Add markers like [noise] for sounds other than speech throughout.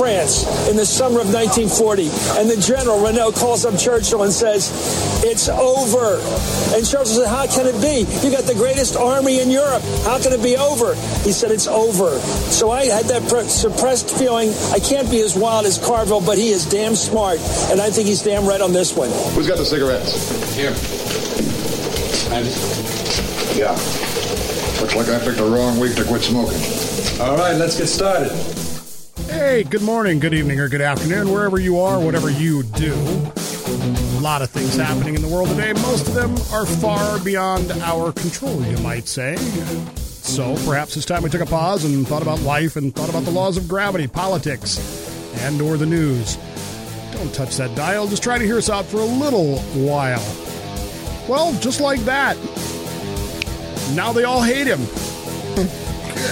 France in the summer of 1940. And the general, Reynaud, calls up Churchill and says, It's over. And Churchill said, How can it be? You got the greatest army in Europe. How can it be over? He said, It's over. So I had that suppressed feeling. I can't be as wild as Carville, but he is damn smart. And I think he's damn right on this one. Who's got the cigarettes? Here. Yeah. Looks like I picked the wrong week to quit smoking. All right, let's get started. Hey, good morning, good evening, or good afternoon, wherever you are, whatever you do. A lot of things happening in the world today. Most of them are far beyond our control, you might say. So perhaps it's time we took a pause and thought about life and thought about the laws of gravity, politics, and or the news. Don't touch that dial. Just try to hear us out for a little while. Well, just like that. Now they all hate him.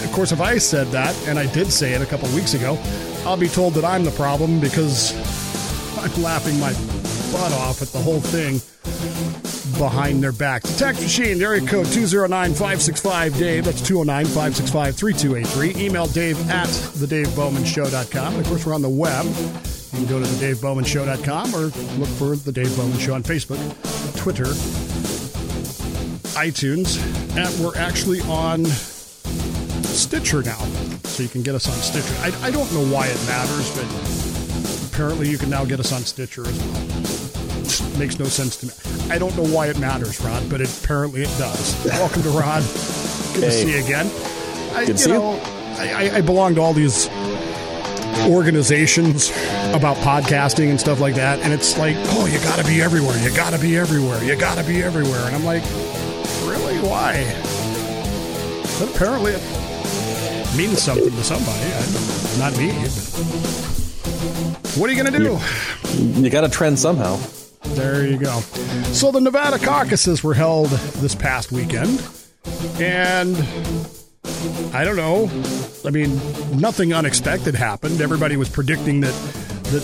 Of course, if I said that, and I did say it a couple weeks ago, I'll be told that I'm the problem because I'm laughing my butt off at the whole thing behind their backs. The text machine, area code 209-565-DAVE. That's 209-565-3283. Email dave at thedavebowmanshow.com. And of course, we're on the web. You can go to thedavebowmanshow.com or look for The Dave Bowman Show on Facebook, Twitter, iTunes, and we're actually on Stitcher now. So you can get us on Stitcher. I, I don't know why it matters, but apparently you can now get us on Stitcher as well. makes no sense to me. I don't know why it matters, Rod, but it, apparently it does. Welcome to Rod. Good hey. to see you again. I, Good to see know, you. I, I belong to all these organizations about podcasting and stuff like that. And it's like, oh, you got to be everywhere. You got to be everywhere. You got to be everywhere. And I'm like, really? Why? But apparently it means something to somebody. I, not me. what are you going to do? You got to trend somehow. There you go. So the Nevada caucuses were held this past weekend. And I don't know. I mean, nothing unexpected happened. Everybody was predicting that that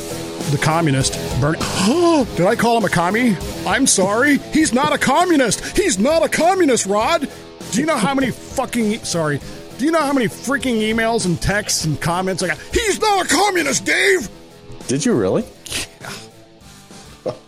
the communist Bernie. [gasps] Did I call him a commie? I'm sorry. He's not a communist. He's not a communist, Rod. Do you know how many fucking sorry? Do you know how many freaking emails and texts and comments I got? He's not a communist, Dave. Did you really? Yeah.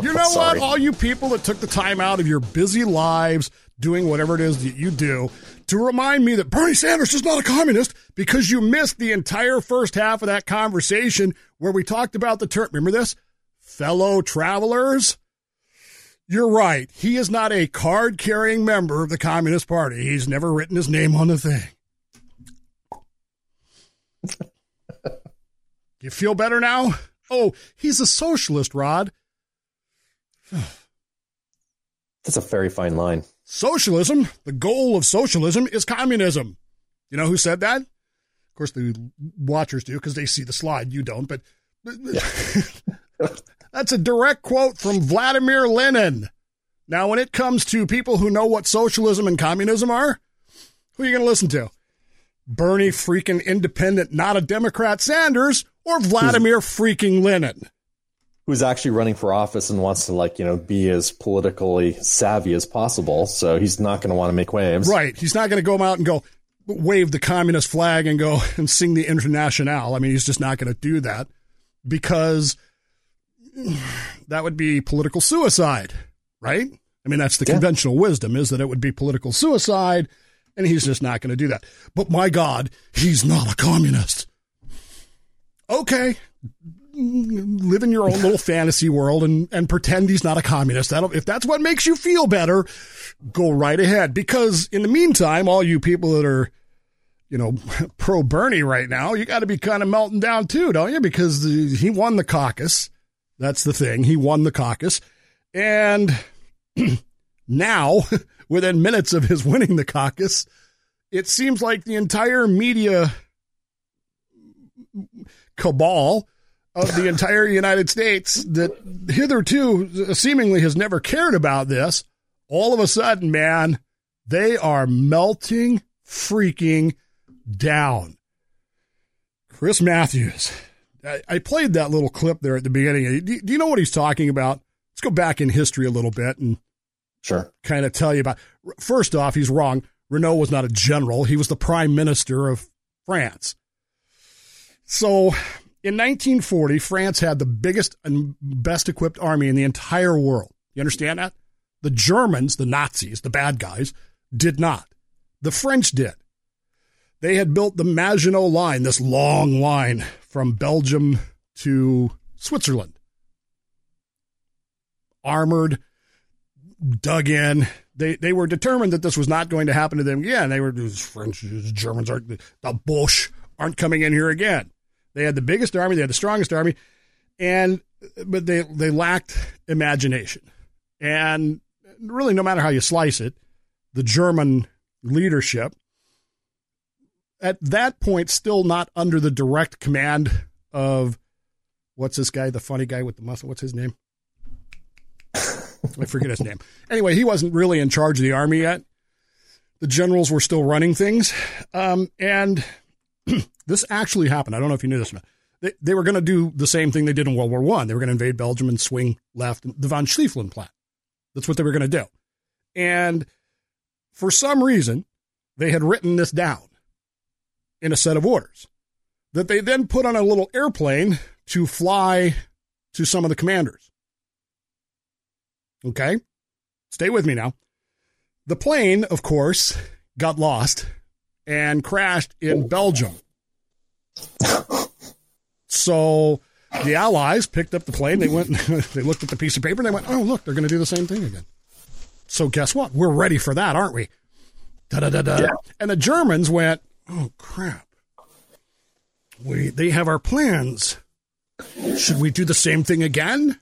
You [laughs] know what? All you people that took the time out of your busy lives doing whatever it is that you do to remind me that Bernie Sanders is not a communist because you missed the entire first half of that conversation where we talked about the term. Remember this? Fellow travelers? You're right. He is not a card carrying member of the Communist Party. He's never written his name on the thing. [laughs] you feel better now? Oh, he's a socialist, Rod. [sighs] That's a very fine line. Socialism, the goal of socialism is communism. You know who said that? Of course, the watchers do because they see the slide. You don't, but yeah. [laughs] [laughs] that's a direct quote from Vladimir Lenin. Now, when it comes to people who know what socialism and communism are, who are you going to listen to? Bernie freaking independent, not a Democrat Sanders, or Vladimir freaking Lenin? who's actually running for office and wants to like you know be as politically savvy as possible. So he's not going to want to make waves. Right. He's not going to go out and go wave the communist flag and go [laughs] and sing the internationale. I mean, he's just not going to do that because that would be political suicide, right? I mean, that's the yeah. conventional wisdom is that it would be political suicide, and he's just not going to do that. But my God, he's not a communist. Okay, live in your own little [laughs] fantasy world and, and pretend he's not a communist. That'll, if that's what makes you feel better, go right ahead. Because in the meantime, all you people that are, you know, [laughs] pro Bernie right now, you got to be kind of melting down too, don't you? Because the, he won the caucus. That's the thing. He won the caucus. And [clears throat] now, [laughs] within minutes of his [laughs] winning the caucus, it seems like the entire media cabal of the entire United States that hitherto seemingly has never cared about this, all of a sudden, man, they are melting freaking down. Chris Matthews. I, played that little clip there at the beginning. Do, do you know what he's talking about? Let's go back in history a little bit and sure kind of tell you about. First off, he's wrong. Reynaud was not a general. He was the prime minister of France. So in 1940, France had the biggest and best equipped army in the entire world. You understand that? The Germans, the Nazis, the bad guys, did not. The French did. They had built the Maginot Line, this long line from Belgium to Switzerland. Armored, dug in. They they were determined that this was not going to happen to them again. They were these French, Germans aren't the Boche aren't coming in here again. They had the biggest army, they had the strongest army, and but they they lacked imagination. And really, no matter how you slice it, the German leadership at that point still not under the direct command of what's this guy, the funny guy with the muscle? What's his name? I forget his name. Anyway, he wasn't really in charge of the army yet. The generals were still running things. Um, and [clears throat] this actually happened. I don't know if you knew this. They, they were going to do the same thing they did in World War One. They were going to invade Belgium and swing left, the von Schlieffen plan. That's what they were going to do. And for some reason, they had written this down in a set of orders that they then put on a little airplane to fly to some of the commanders. Okay? Stay with me now. The plane, of course, got lost and crashed in Belgium. So the Allies picked up the plane. They went, [laughs] they looked at the piece of paper and they went, oh, look, they're going to do the same thing again. So guess what? We're ready for that, aren't we? Da da da da. Yeah. And the Germans went, oh, crap. We, they have our plans. Should we do the same thing again?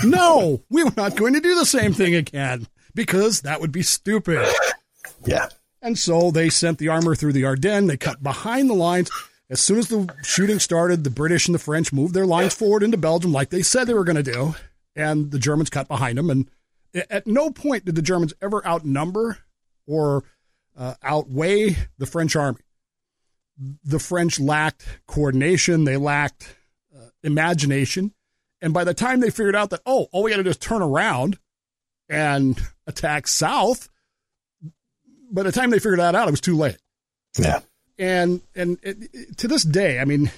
[laughs] no, we were not going to do the same thing again because that would be stupid. [laughs] Yeah. And so they sent the armor through the Ardennes. They cut behind the lines. As soon as the shooting started, the British and the French moved their lines forward into Belgium like they said they were going to do. And the Germans cut behind them. And at no point did the Germans ever outnumber or uh, outweigh the French army. The French lacked coordination, they lacked uh, imagination. And by the time they figured out that, oh, all we got to do is turn around and attack south, by the time they figured that out, it was too late. Yeah. And and it, it, to this day, I mean,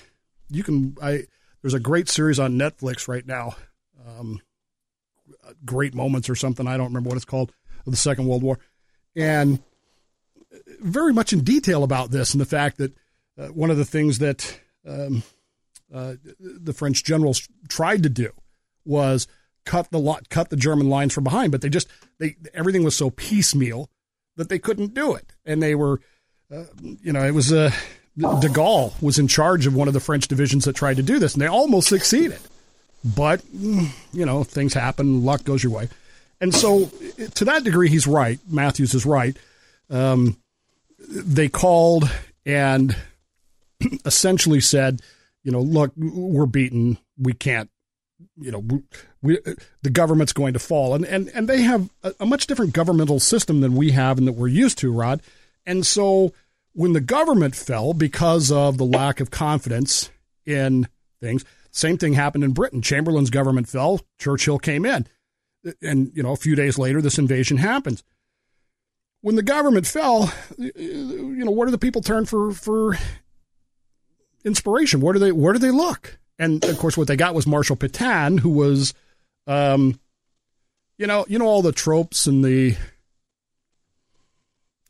you can. I there's a great series on Netflix right now, um, Great Moments or something. I don't remember what it's called of the Second World War, and very much in detail about this and the fact that uh, one of the things that um, uh, the French generals tried to do was cut the lot, cut the German lines from behind, but they just they everything was so piecemeal that they couldn't do it, and they were, uh, you know, it was uh, De Gaulle was in charge of one of the French divisions that tried to do this, and they almost succeeded, but you know things happen, luck goes your way, and so to that degree, he's right. Matthews is right. Um, they called and [clears throat] essentially said you know, look, we're beaten. We can't, you know, we, the government's going to fall. And, and, and they have a, a much different governmental system than we have and that we're used to, Rod. And so when the government fell because of the lack of confidence in things, same thing happened in Britain. Chamberlain's government fell, Churchill came in. And, you know, a few days later, this invasion happens. When the government fell, you know, where do the people turn for, for inspiration? Where do they where do they look? And of course, what they got was Marshal Pétain, who was, um, you know, you know all the tropes and the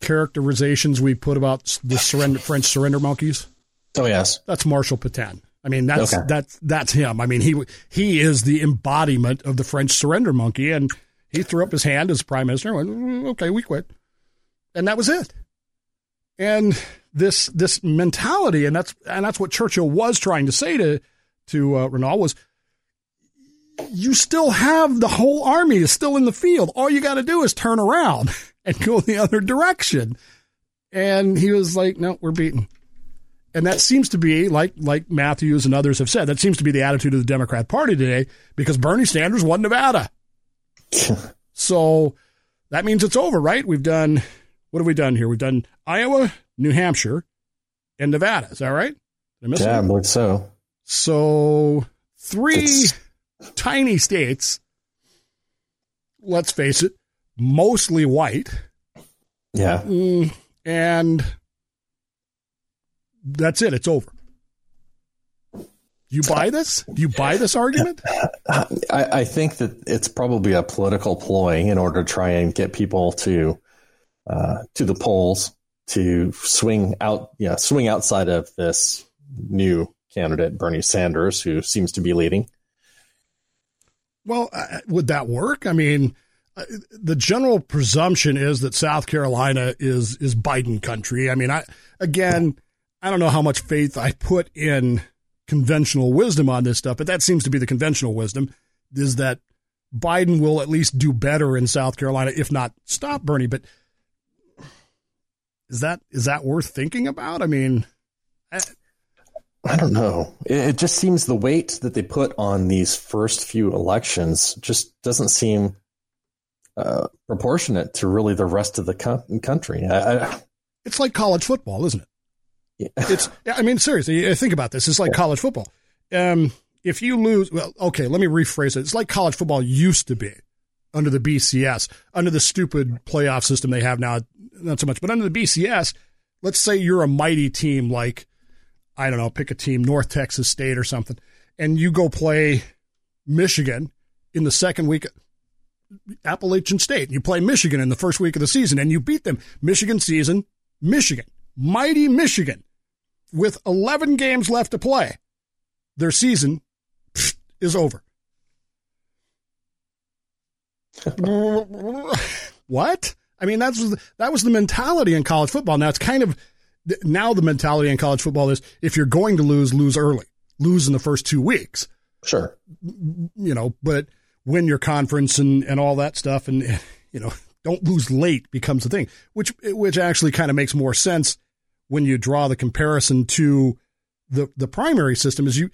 characterizations we put about the surrender French surrender monkeys. Oh yes, that's Marshal Pétain. I mean, that's okay. that's that's him. I mean, he he is the embodiment of the French surrender monkey, and he threw up his hand as prime minister. And went, mm, okay, we quit, and that was it. And this this mentality, and that's and that's what Churchill was trying to say to to uh, Reynaud was, you still have the whole army is still in the field. All you got to do is turn around [laughs] and go the other direction. And he was like, "No, we're beaten." And that seems to be like like Matthews and others have said. That seems to be the attitude of the Democrat Party today because Bernie Sanders won Nevada. [laughs] so that means it's over, right? We've done what have we done here? We've done Iowa, New Hampshire, and Nevada. Is that right? Yeah, I believe so. So three it's... tiny states. Let's face it, mostly white, Yeah. Mm, and that's it. It's over. You buy this? Do you buy this argument? I, I, think that it's probably a political ploy in order to try and get people to uh, to the polls to swing out, yeah, swing outside of this new candidate, Bernie Sanders, who seems to be leading. Well, uh, would that work? I mean, uh, the general presumption is that South Carolina is is Biden country. I mean, I again, I don't know how much faith I put in conventional wisdom on this stuff, but that seems to be the conventional wisdom is that Biden will at least do better in South Carolina, if not stop Bernie. But is that is that worth thinking about? I mean, I, I don't know. It, it, just seems the weight that they put on these first few elections just doesn't seem uh, proportionate to really the rest of the co- country. I, I, it's like college football, isn't it? Yeah. It's, [laughs] I mean, seriously, think about this. It's like college football. Um, if you lose, well, okay, let me rephrase it. It's like college football used to be under the BCS, under the stupid playoff system they have now, not so much, but under the BCS, let's say you're a mighty team like, I don't know, pick a team, North Texas State or something, and you go play Michigan in the second week, Appalachian State, you play Michigan in the first week of the season and you beat them. Michigan season, Michigan, mighty Michigan with 11 games left to play, their season is over. [laughs] what? I mean, that's that was the mentality in college football. Now it's kind of now the mentality in college football is if you're going to lose, lose early, lose in the first two weeks. Sure, you know, but win your conference and and all that stuff, and [laughs] you know, don't lose late becomes the thing, which which actually kind of makes more sense when you draw the comparison to the the primary system is you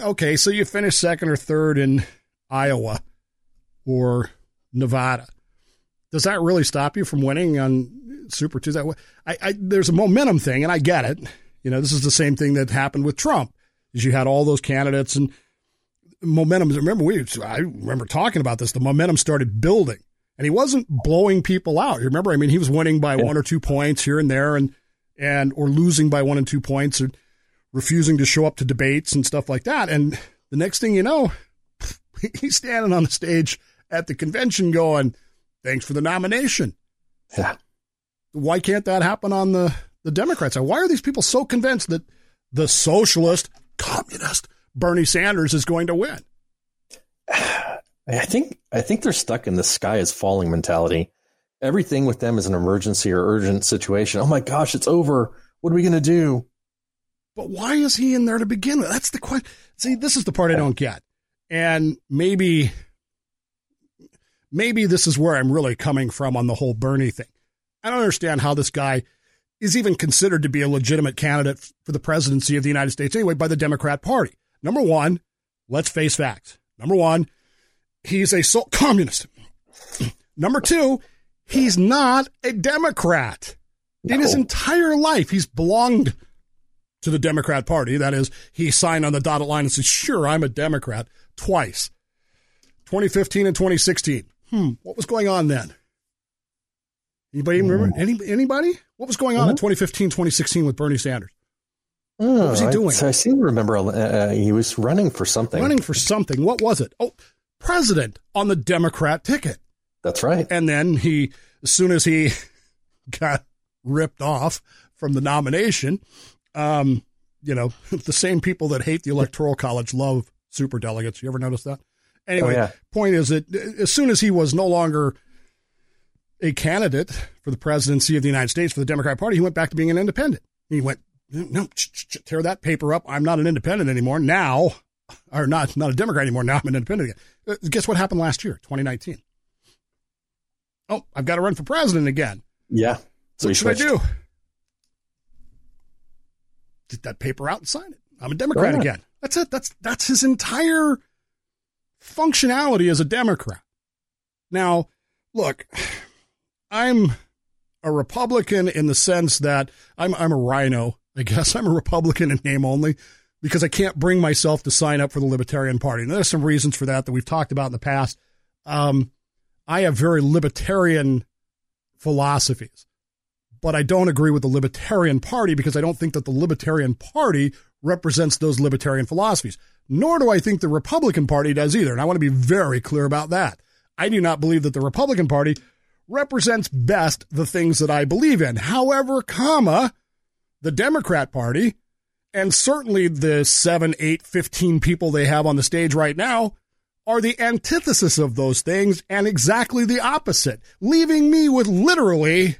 okay, so you finish second or third in Iowa or Nevada. Does that really stop you from winning on Super Tuesday? I, I, there's a momentum thing, and I get it. You know, this is the same thing that happened with Trump. Is you had all those candidates and momentum. Remember, we I remember talking about this. The momentum started building, and he wasn't blowing people out. You remember? I mean, he was winning by yeah. one or two points here and there, and and or losing by one and two points or refusing to show up to debates and stuff like that. And the next thing you know, [laughs] he's standing on the stage at the convention going, "Thanks for the nomination." Yeah. Why can't that happen on the the Democrats? Why are these people so convinced that the socialist, communist Bernie Sanders is going to win? [sighs] I think I think they're stuck in the sky is falling mentality everything with them is an emergency or urgent situation. Oh my gosh, it's over. What are we going to do? But why is he in there to begin with? That's the question. See, this is the part I don't get. And maybe, maybe this is where I'm really coming from on the whole Bernie thing. I don't understand how this guy is even considered to be a legitimate candidate for the presidency of the United States anyway by the Democrat Party. Number one, let's face facts. Number one, he's a so- [laughs] communist. [clears throat] Number two, He's not a Democrat. No. In his entire life, he's belonged to the Democrat Party. That is, he signed on the dotted line and said, Sure, I'm a Democrat twice 2015 and 2016. Hmm, what was going on then? Anybody remember? Any, anybody? What was going on in 2015, 2016 with Bernie Sanders? Oh, what was he doing? I, I seem to remember uh, uh, he was running for something. Running for something. What was it? Oh, president on the Democrat ticket. That's right. And then he, as soon as he [laughs] got ripped off from the nomination, um, you know, [laughs] the same people that hate the electoral college love super delegates. You ever notice that? Anyway, oh, yeah. point is that as soon as he was no longer a candidate for the presidency of the United States for the Democrat Party, he went back to being an independent. He went, no, tear that paper up. I'm not an independent anymore. Now, or not, not a Democrat anymore. Now I'm an independent again. Uh, guess what happened last year, 2019? oh, I've got to run for president again. Yeah. So what should I do? Get that paper out and sign it. I'm a Democrat again. That's it. That's that's his entire functionality as a Democrat. Now, look, I'm a Republican in the sense that I'm I'm a rhino, I guess [laughs] I'm a Republican in name only because I can't bring myself to sign up for the Libertarian Party. There's some reasons for that that we've talked about in the past. Um, I have very libertarian philosophies. But I don't agree with the Libertarian Party because I don't think that the Libertarian Party represents those libertarian philosophies. Nor do I think the Republican Party does either. And I want to be very clear about that. I do not believe that the Republican Party represents best the things that I believe in. However, comma, the Democrat Party, and certainly the 7, 8, 15 people they have on the stage right now are the antithesis of those things and exactly the opposite, leaving me with literally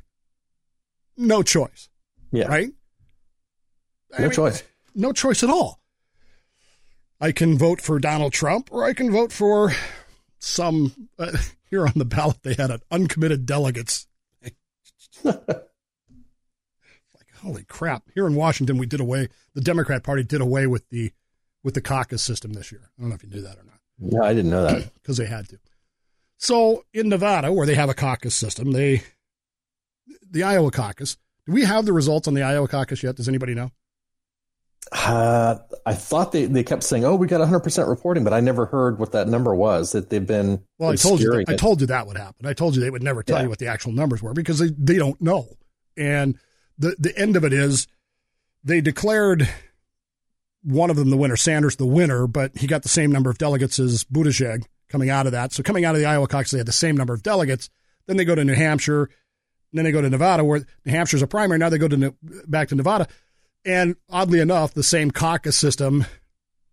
no choice. Yeah. Right? No I mean, choice. No choice at all. I can vote for Donald Trump or I can vote for some. Uh, [laughs] here on the ballot, they had an uncommitted delegates. [laughs] like, holy crap. Here in Washington, we did away, the Democrat Party did away with the with the caucus system this year. I don't know if you knew that or not. No, I didn't know that. [clears throat] Because they had to. So in Nevada, where they have a caucus system, they the Iowa caucus. Do we have the results on the Iowa caucus yet? Does anybody know? Uh, I thought they, they kept saying, "Oh, we got 100 percent reporting," but I never heard what that number was. That they've been well. I told you. That, I told you that would happen. I told you they would never tell yeah. you what the actual numbers were because they, they don't know. And the the end of it is they declared one of them the winner, Sanders the winner, but he got the same number of delegates as Buttigieg coming out of that. So coming out of the Iowa caucus, they had the same number of delegates. Then they go to New Hampshire. Then they go to Nevada, where New Hampshire's a primary. Now they go to back to Nevada. And oddly enough, the same caucus system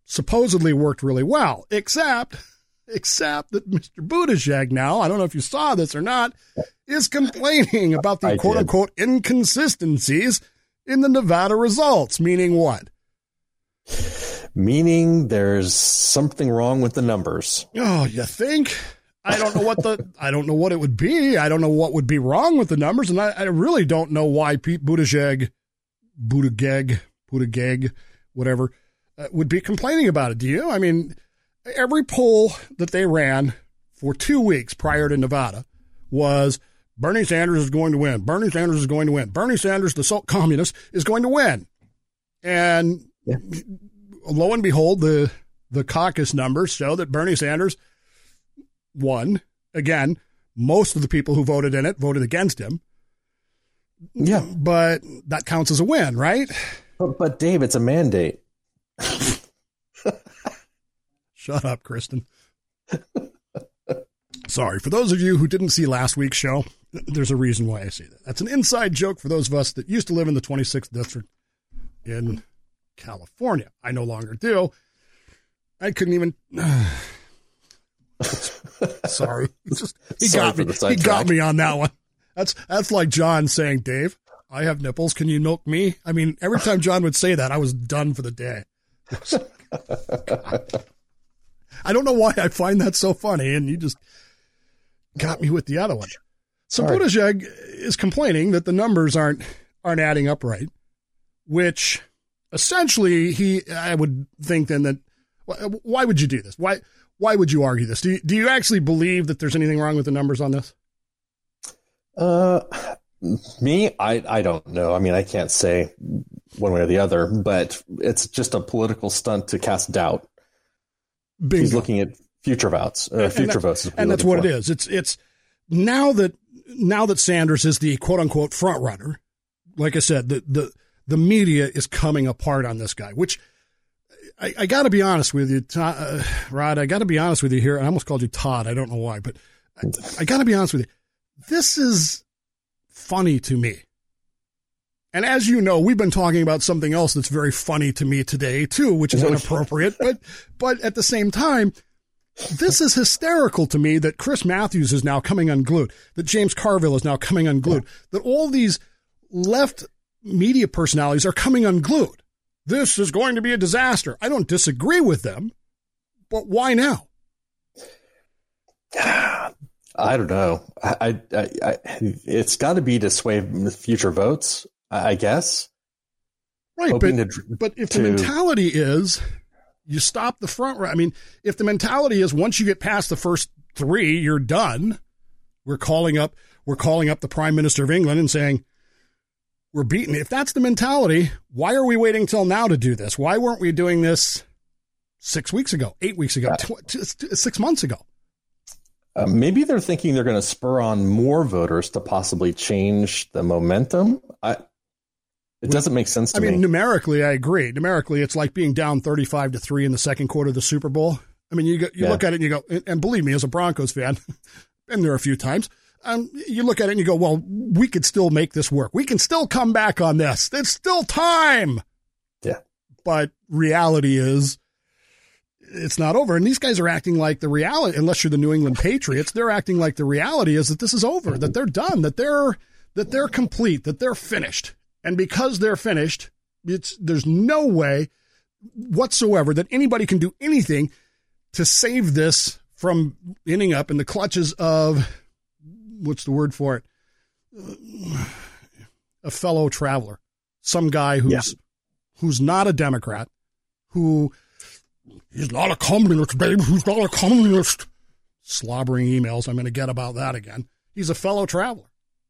supposedly worked really well, except [laughs] except that Mr. Buttigieg now, I don't know if you saw this or not, is complaining about the quote unquote inconsistencies in the Nevada results, meaning what? Meaning there's something wrong with the numbers. Oh, you think? I don't know what the I don't know what it would be. I don't know what would be wrong with the numbers, and I, I really don't know why Pete Buttigieg Buttigieg, Buttigieg, whatever, uh, would be complaining about it. Do you? I mean, every poll that they ran for two weeks prior to Nevada was Bernie Sanders is going to win. Bernie Sanders is going to win. Bernie Sanders, the salt communist, is going to win. And yeah. lo and behold, the the caucus numbers show that Bernie Sanders won. Again, most of the people who voted in it voted against him. Yeah. But that counts as a win, right? But, but Dave, it's a mandate. [laughs] Shut up, Kristen. [laughs] Sorry. For those of you who didn't see last week's show, there's a reason why I say that. That's an inside joke for those of us that used to live in the 26th district in California. I no longer do. I couldn't even. [sighs] Sorry. [laughs] He, just, he Sorry got me. He got me on that one. That's that's like John saying, "Dave, I have nipples. Can you milk me?" I mean, every time John would say that, I was done for the day. I don't know why I find that so funny, and you just got me with the other one. So right. Buttigieg is complaining that the numbers aren't aren't adding up right, which essentially he I would think then that why would you do this? Why why would you argue this? Do you, do you actually believe that there's anything wrong with the numbers on this? Uh, me, I, I don't know. I mean, I can't say one way or the other, but it's just a political stunt to cast doubt. Bingo. He's looking at future votes, uh, future and votes, and that's what for. it is. It's it's now that now that Sanders is the quote unquote front runner. Like I said, the the the media is coming apart on this guy, which I, I got to be honest with you, Todd, uh, Rod. I got to be honest with you here. I almost called you Todd. I don't know why, but I, I got to be honest with you this is funny to me. And as you know, we've been talking about something else that's very funny to me today too, which is [laughs] inappropriate, but but at the same time, this is hysterical to me that Chris Matthews is now coming unglued, that James Carville is now coming unglued, that all these left media personalities are coming unglued. This is going to be a disaster. I don't disagree with them, but why now? [sighs] I don't know. I, I, I it's got to be to sway future votes, I guess. Right, but, to, but if to, the mentality is you stop the front row. I mean, if the mentality is once you get past the first three, you're done. We're calling up, we're calling up the Prime Minister of England and saying we're beaten. If that's the mentality, why are we waiting till now to do this? Why weren't we doing this six weeks ago, eight weeks ago, tw- six months ago? Uh, maybe they're thinking they're going to spur on more voters to possibly change the momentum. I, it doesn't make sense to I mean, me. numerically, I agree. Numerically, it's like being down 35 to 3 in the second quarter of the Super Bowl. I mean, you, go, you Yeah. look at it and you go, and- and believe me, as a Broncos fan, [laughs] been there a few times, um, you look at it and you go, well, we could still make this work. We can still come back on this. There's still time. Yeah. But reality is, it's not over. And these guys are acting like the reality, unless you're the New England Patriots, they're acting like the reality is that this is over, that they're done, that they're that they're complete, that they're finished. And because they're finished, it's there's no way whatsoever that anybody can do anything to save this from ending up in the clutches of what's the word for it? A fellow traveler, some guy who's Yeah. who's not a Democrat, who He's not a communist, babe. He's not a communist. Slobbering emails I'm going to get about that again. He's a fellow traveler.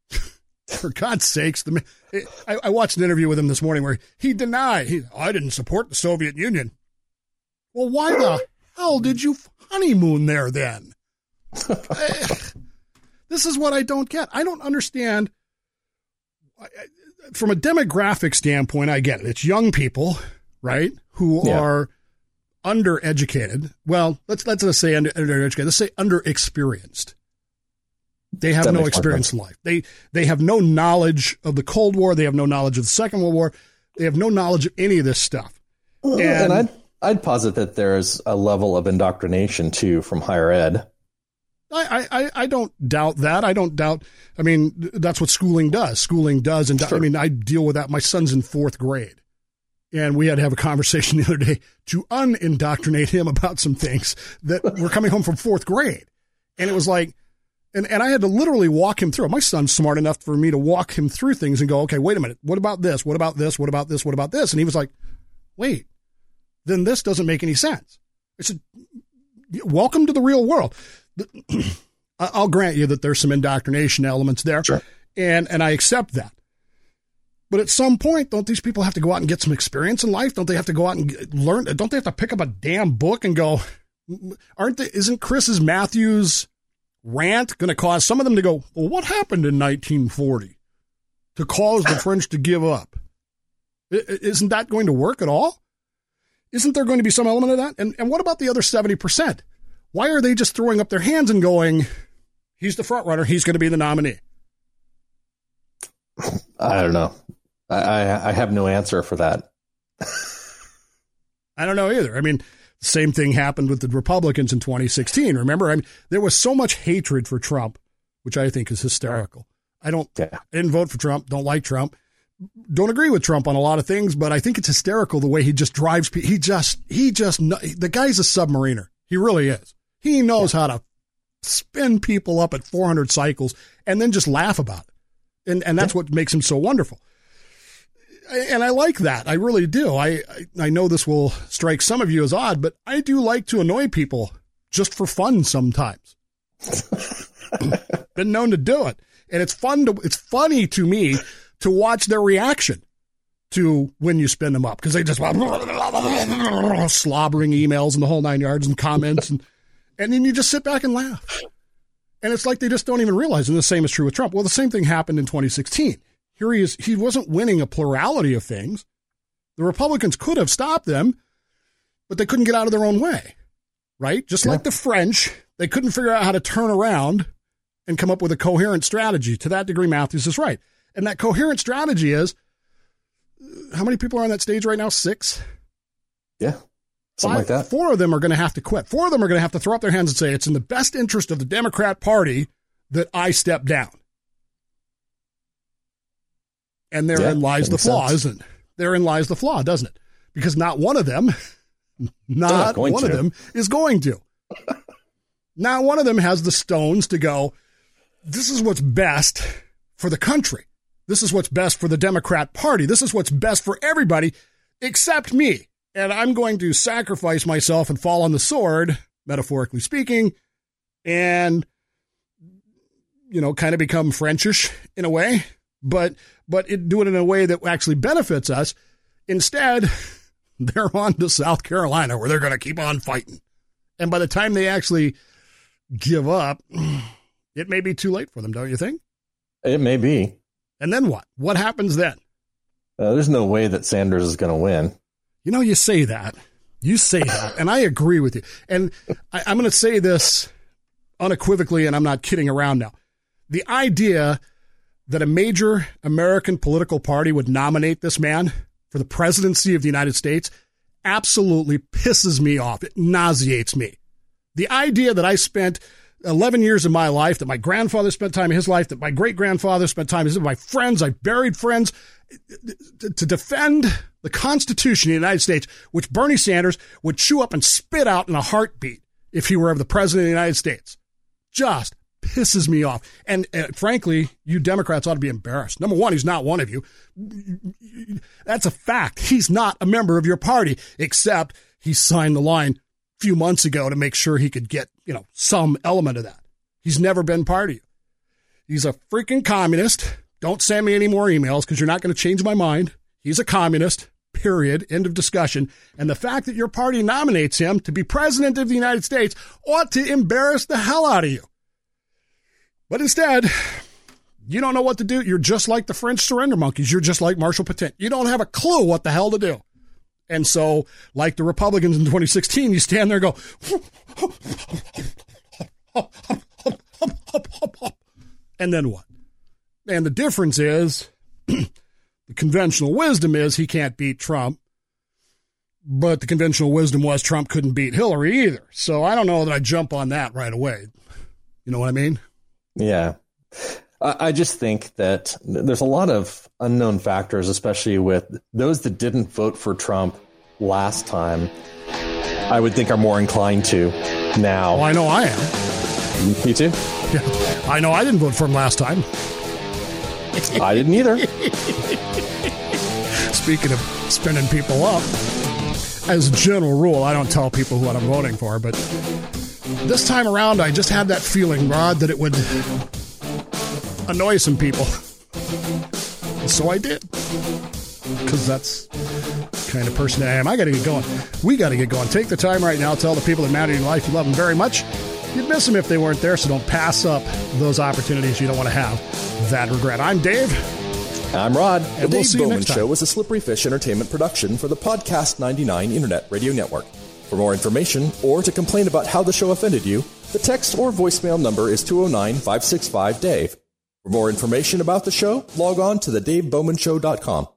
[laughs] For God's sakes, the, I, I watched an interview with him this morning where he denied, he, I didn't support the Soviet Union. Well, why the hell did you honeymoon there then? [laughs] Eh, This is what I don't get. I don't understand. From a demographic standpoint, I get it. It's young people, right, who Yeah. are undereducated. Well, let's let's not say under, undereducated. Let's say underexperienced. They have That no experience in life. They they have no knowledge of the Cold War. They have no knowledge of the Second World War. They have no knowledge of any of this stuff. and, and- I'd I'd posit that there's a level of indoctrination too from higher ed. I, I, I don't doubt that. I don't doubt. I mean, that's what schooling does. Schooling does. And I mean, I deal with that. My son's in fourth grade. And we had to have a conversation [laughs] the other day to unindoctrinate him about some things that [laughs] were coming home from fourth grade. And it was like, and, and I had to literally walk him through. My son's smart enough for me to walk him through things and go, okay, wait a minute. What about this? What about this? What about this? What about this? And he was like, wait, then this doesn't make any sense. I said, welcome to the real world. [clears throat] I'll grant you that there's some indoctrination elements there, Sure. and and I accept that. But at some point, don't these people have to go out and get some experience in life? Don't they have to go out and learn? Don't they have to pick up a damn book and go? Aren't they? Isn't Chris's Matthews rant going to cause some of them to go? Well, what happened in 1940 to cause the French to give up? Isn't that going to work at all? Isn't there going to be some element of that? And and what about the other 70 percent? Why are they just throwing up their hands and going, he's the front runner, he's going to be the nominee? I don't know. I, I I have no answer for that. I don't know either. I mean, same thing happened with the Republicans in 2016. Remember, I mean, there was so much hatred for Trump, which I think is hysterical. I don't, Yeah. I didn't vote for Trump, don't like Trump, don't agree with Trump on a lot of things, but I think it's hysterical the way he just drives people. He just, he just, the guy's a submariner. He really is. He knows how to spin people up at 400 cycles and then just laugh about it. And, and that's what makes him so wonderful. And I like that. I really do. I, I, I know this will strike some of you as odd, but I do like to annoy people just for fun sometimes. [laughs] Been known to do it. And it's fun to, it's funny to me to watch their reaction to when you spin them up because they just [laughs] slobbering emails and the whole nine yards and comments and and then you just sit back and laugh. And it's like they just don't even realize. And the same is true with Trump. Well, the same thing happened in 2016. Here he is. He wasn't winning a plurality of things. The Republicans could have stopped them, but they couldn't get out of their own way. Right? Just like the French, they couldn't figure out how to turn around and come up with a coherent strategy. To that degree, Matthews is right. And that coherent strategy is how many people are on that stage right now? Six? Yeah. Something like that. Four of them are going to have to quit. Four of them are going to have to throw up their hands and say, it's in the best interest of the Democrat Party that I step down. And therein Yeah, lies the flaw, sense. isn't it? Therein lies the flaw, doesn't it? Because not one of them, [laughs] not going one of them is going to. not one of them has the stones to go, this is what's best for the country. This is what's best for the Democrat Party. This is what's best for everybody except me. And I'm going to sacrifice myself and fall on the sword, metaphorically speaking, and you know, kind of become Frenchish in a way, but but it, do it in a way that actually benefits us. Instead, [laughs] they're on to South Carolina where they're going to keep on fighting. And by the time they actually give up, it may be too late for them, don't you think? It may be. And then what? What happens then? Uh, there's no way that Sanders is going to win. You know, you say that. You say that, and I agree with you. And I, I'm going to say this unequivocally, and I'm not kidding around now. The idea that a major American political party would nominate this man for the presidency of the United States absolutely pisses me off. It nauseates me. The idea that I spent 11 years of my life, that my grandfather spent time in his life, that my great grandfather spent time with my friends, I buried friends to defend the Constitution of the United States, which Bernie Sanders would chew up and spit out in a heartbeat if he were ever the president of the United States. Just pisses me off. And uh, frankly, you Democrats ought to be embarrassed. Number one, he's not one of you. That's a fact. He's not a member of your party, except he signed the line a few months ago to make sure he could get, you know, some element of that. He's never been part of you. He's a freaking communist. Don't send me any more emails because you're not going to change my mind. He's a communist. Period. End of discussion. And the fact that your party nominates him to be president of the United States ought to embarrass the hell out of you. But instead, you don't know what to do. You're just like the French surrender monkeys. You're just like Marshall Pétain. You don't have a clue what the hell to do. And so, like the Republicans in 2016, you stand there and go, [laughs] and then what? And the difference is [clears throat] the conventional wisdom is he can't beat Trump. But the conventional wisdom was Trump couldn't beat Hillary either. So I don't know that I jump on that right away. You know what I mean? Yeah. I just think that there's a lot of unknown factors, especially with those that didn't vote for Trump last time. I would think are more inclined to now. Well, I know I am. Me too. Yeah. [laughs] I know I didn't vote for him last time. I didn't either. [laughs] Speaking of spinning people up, as a general rule, I don't tell people what I'm voting for, but this time around, I just had that feeling, Rod, that it would annoy some people. So I did. Because that's kind of person I am. I got to get going. We got to get going. Take the time right now. Tell the people that matter in your life you love them very much. You'd miss them if they weren't there, so don't pass up those opportunities you don't want to have that regret. I'm Dave. I'm Rod. And The we'll Dave see Bowman next time. Show is a Slippery Fish Entertainment production for the Podcast 99 Internet Radio Network. For more information or to complain about how the show offended you, the text or voicemail number is 209 565 Dave. For more information about the show, log on to the thedavebowmanshow.com.